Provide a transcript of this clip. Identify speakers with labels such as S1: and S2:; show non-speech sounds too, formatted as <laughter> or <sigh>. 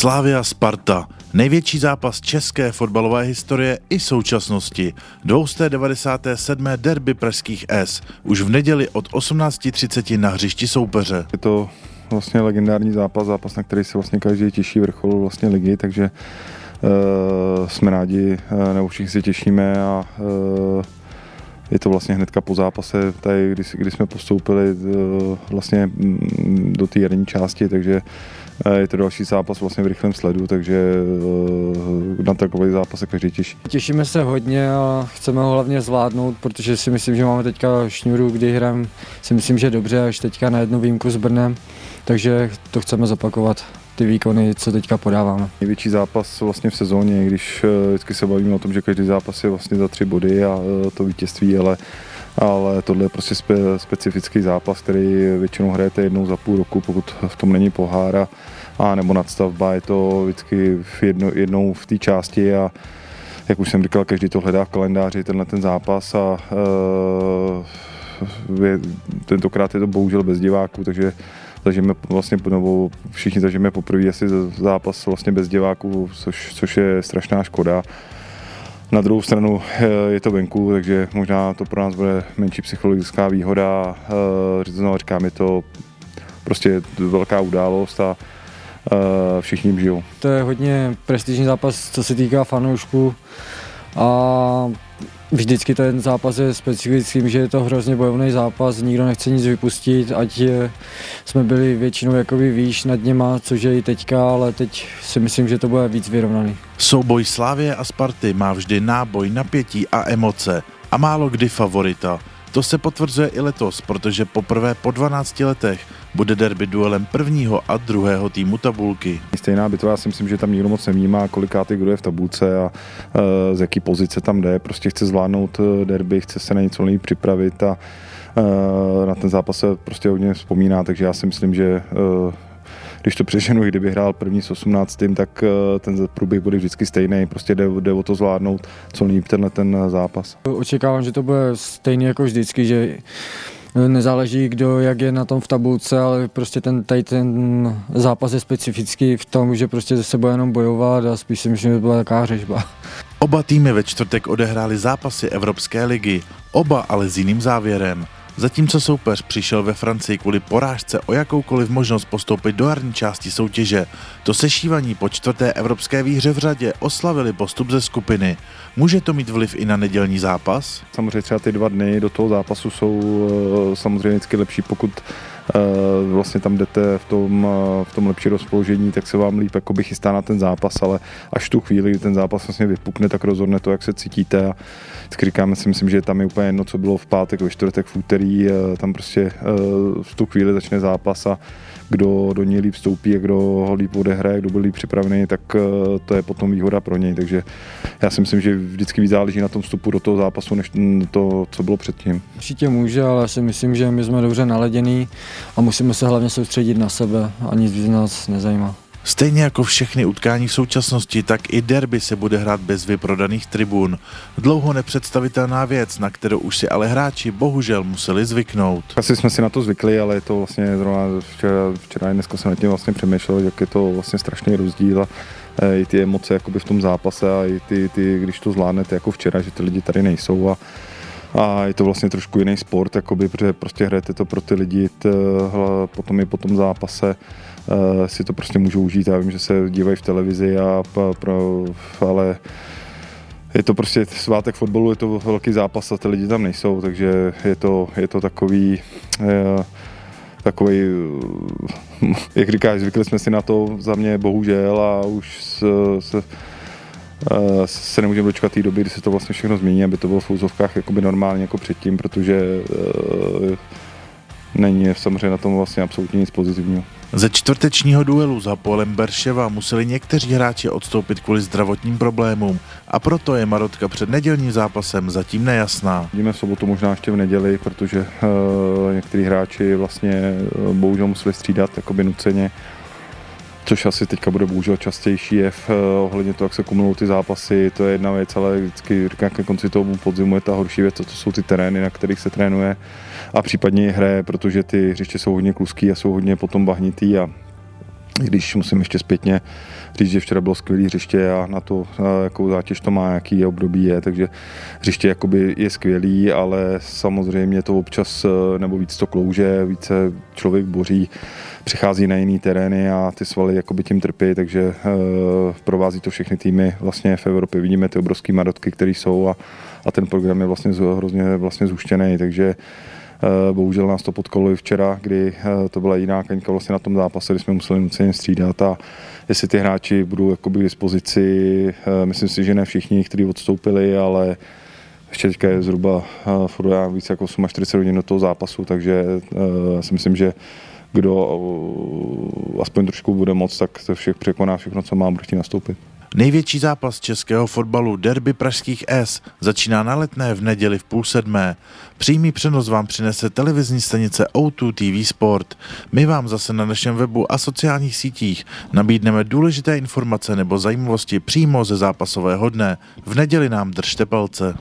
S1: Slávia Sparta. Největší zápas české fotbalové historie i současnosti. 297. derby pražských S. Už v neděli od 18.30 na hřišti soupeře.
S2: Je to vlastně legendární zápas, zápas, na který se vlastně každý těší vrchol vlastně ligy, takže uh, jsme rádi, uh, nebo všichni se těšíme a uh, je to vlastně hnedka po zápase, tady, kdy, kdy jsme postoupili uh, vlastně mm, do té jarní části, takže je to další zápas vlastně v rychlém sledu, takže na takový zápas se každý těší.
S3: Těšíme se hodně a chceme ho hlavně zvládnout, protože si myslím, že máme teďka šňůru, kdy hrajeme si myslím, že dobře, až teďka na jednu výjimku s Brnem, takže to chceme zopakovat ty výkony, co teďka podáváme.
S2: Největší zápas vlastně v sezóně, když vždycky se bavíme o tom, že každý zápas je vlastně za tři body a to vítězství, ale ale tohle je prostě spe, specifický zápas, který většinou hrajete jednou za půl roku, pokud v tom není pohára a nebo nadstavba, je to vždycky jedno, jednou v té části a jak už jsem říkal, každý to hledá v kalendáři, tenhle ten zápas a uh, je, tentokrát je to bohužel bez diváků, takže zažijeme vlastně, nebo všichni zažijeme poprvé asi zápas vlastně bez diváků, což, což je strašná škoda. Na druhou stranu eh, je to venku, takže možná to pro nás bude menší psychologická výhoda. Eh, znovu říkám, je to prostě velká událost a eh, všichni žijou.
S3: To je hodně prestižní zápas, co se týká fanoušků a Vždycky ten zápas je specifický, že je to hrozně bojovný zápas, nikdo nechce nic vypustit, ať je, jsme byli většinou jakoby výš nad něma, což je i teďka, ale teď si myslím, že to bude víc vyrovnaný.
S1: Souboj Slávě a Sparty má vždy náboj, napětí a emoce a málo kdy favorita. To se potvrzuje i letos, protože poprvé po 12 letech bude derby duelem prvního a druhého týmu tabulky.
S2: Stejná bitva, já si myslím, že tam nikdo moc nevnímá, kolikátý kdo je v tabulce a e, z jaký pozice tam jde. Prostě chce zvládnout e, derby, chce se na něco nejvíc připravit a e, na ten zápas se prostě hodně vzpomíná, takže já si myslím, že e, když to přeženu, kdyby hrál první s 18. tak eh, ten průběh bude vždycky stejný, prostě jde, jde o to zvládnout co nejvíc tenhle ten zápas.
S3: Očekávám, že to bude stejný jako vždycky, že nezáleží, kdo jak je na tom v tabulce, ale prostě ten, tady ten zápas je specifický v tom, že prostě se bude jenom bojovat a spíš si myslím, že byla taková řežba.
S1: Oba týmy ve čtvrtek odehráli zápasy Evropské ligy, oba ale s jiným závěrem. Zatímco soupeř přišel ve Francii kvůli porážce o jakoukoliv možnost postoupit do jarní části soutěže, to sešívaní po čtvrté evropské výhře v řadě oslavili postup ze skupiny. Může to mít vliv i na nedělní zápas?
S2: Samozřejmě třeba ty dva dny do toho zápasu jsou eh, samozřejmě vždycky lepší, pokud vlastně tam jdete v tom, eh, v tom lepší rozpoložení, tak se vám líp jakoby chystá na ten zápas, ale až tu chvíli, kdy ten zápas vlastně vypukne, tak rozhodne to, jak se cítíte a říkáme si, myslím, že tam je úplně jedno, co bylo v pátek, ve čtvrtek, v úterý, tam prostě v tu chvíli začne zápas a kdo do něj líp vstoupí a kdo ho líp odehraje, kdo byl líp připravený, tak to je potom výhoda pro něj. Takže já si myslím, že vždycky víc záleží na tom vstupu do toho zápasu, než to, co bylo předtím.
S3: Určitě může, ale já si myslím, že my jsme dobře naladění a musíme se hlavně soustředit na sebe a nic víc nás nezajímá.
S1: Stejně jako všechny utkání v současnosti, tak i derby se bude hrát bez vyprodaných tribun. Dlouho nepředstavitelná věc, na kterou už si ale hráči bohužel museli zvyknout.
S2: Asi jsme si na to zvykli, ale je to vlastně zrovna včera, včera i dneska jsem nad tím vlastně přemýšlel, jak je to vlastně strašný rozdíl a e, i ty emoce jakoby v tom zápase a i ty, ty, když to zvládnete jako včera, že ty lidi tady nejsou a a je to vlastně trošku jiný sport, jakoby, protože prostě hrajete to pro ty lidi, t, potom i po tom zápase uh, si to prostě můžou užít. Já vím, že se dívají v televizi, a, pro, ale je to prostě svátek fotbalu, je to velký zápas a ty lidi tam nejsou, takže je to, je to takový uh, takový, <laughs> jak říkáš, zvykli jsme si na to za mě bohužel a už se, se Eh, se nemůžeme dočkat té doby, kdy se to vlastně všechno změní, aby to bylo v úzovkách jakoby normálně jako předtím, protože uh, není samozřejmě na tom vlastně absolutně nic pozitivního.
S1: Ze čtvrtečního duelu za polem Berševa museli někteří hráči odstoupit kvůli zdravotním problémům a proto je Marotka před nedělním zápasem zatím nejasná.
S2: Vidíme v sobotu možná ještě v neděli, protože uh, někteří hráči vlastně uh, bohužel museli střídat jakoby nuceně což asi teďka bude bohužel častější je v, eh, ohledně toho, jak se kumulují ty zápasy, to je jedna věc, ale vždycky říkám, ke konci toho podzimu je ta horší věc, to jsou ty terény, na kterých se trénuje a případně i hraje, protože ty hřiště jsou hodně kluský a jsou hodně potom bahnitý a když musím ještě zpětně říct, že včera bylo skvělé hřiště a na to, jakou zátěž to má, jaký období je, takže hřiště jakoby je skvělý, ale samozřejmě to občas, nebo víc to klouže, více člověk boří, přichází na jiný terény a ty svaly jakoby tím trpí, takže uh, provází to všechny týmy vlastně v Evropě. Vidíme ty obrovské marotky, které jsou a, a ten program je vlastně hrozně vlastně zhuštěný, takže uh, bohužel nás to potkalo i včera, kdy uh, to byla jiná kaňka vlastně na tom zápase, kdy jsme museli nuceně střídat a jestli ty hráči budou jakoby k dispozici, myslím si, že ne všichni, kteří odstoupili, ale ještě teďka je zhruba uh, více jako 48 hodin do toho zápasu, takže si myslím, že kdo uh, aspoň trošku bude moc, tak to všech překoná všechno, co má, bude nastoupit.
S1: Největší zápas českého fotbalu Derby pražských S začíná na letné v neděli v půl sedmé. Přímý přenos vám přinese televizní stanice O2 TV Sport. My vám zase na našem webu a sociálních sítích nabídneme důležité informace nebo zajímavosti přímo ze zápasového dne. V neděli nám držte palce.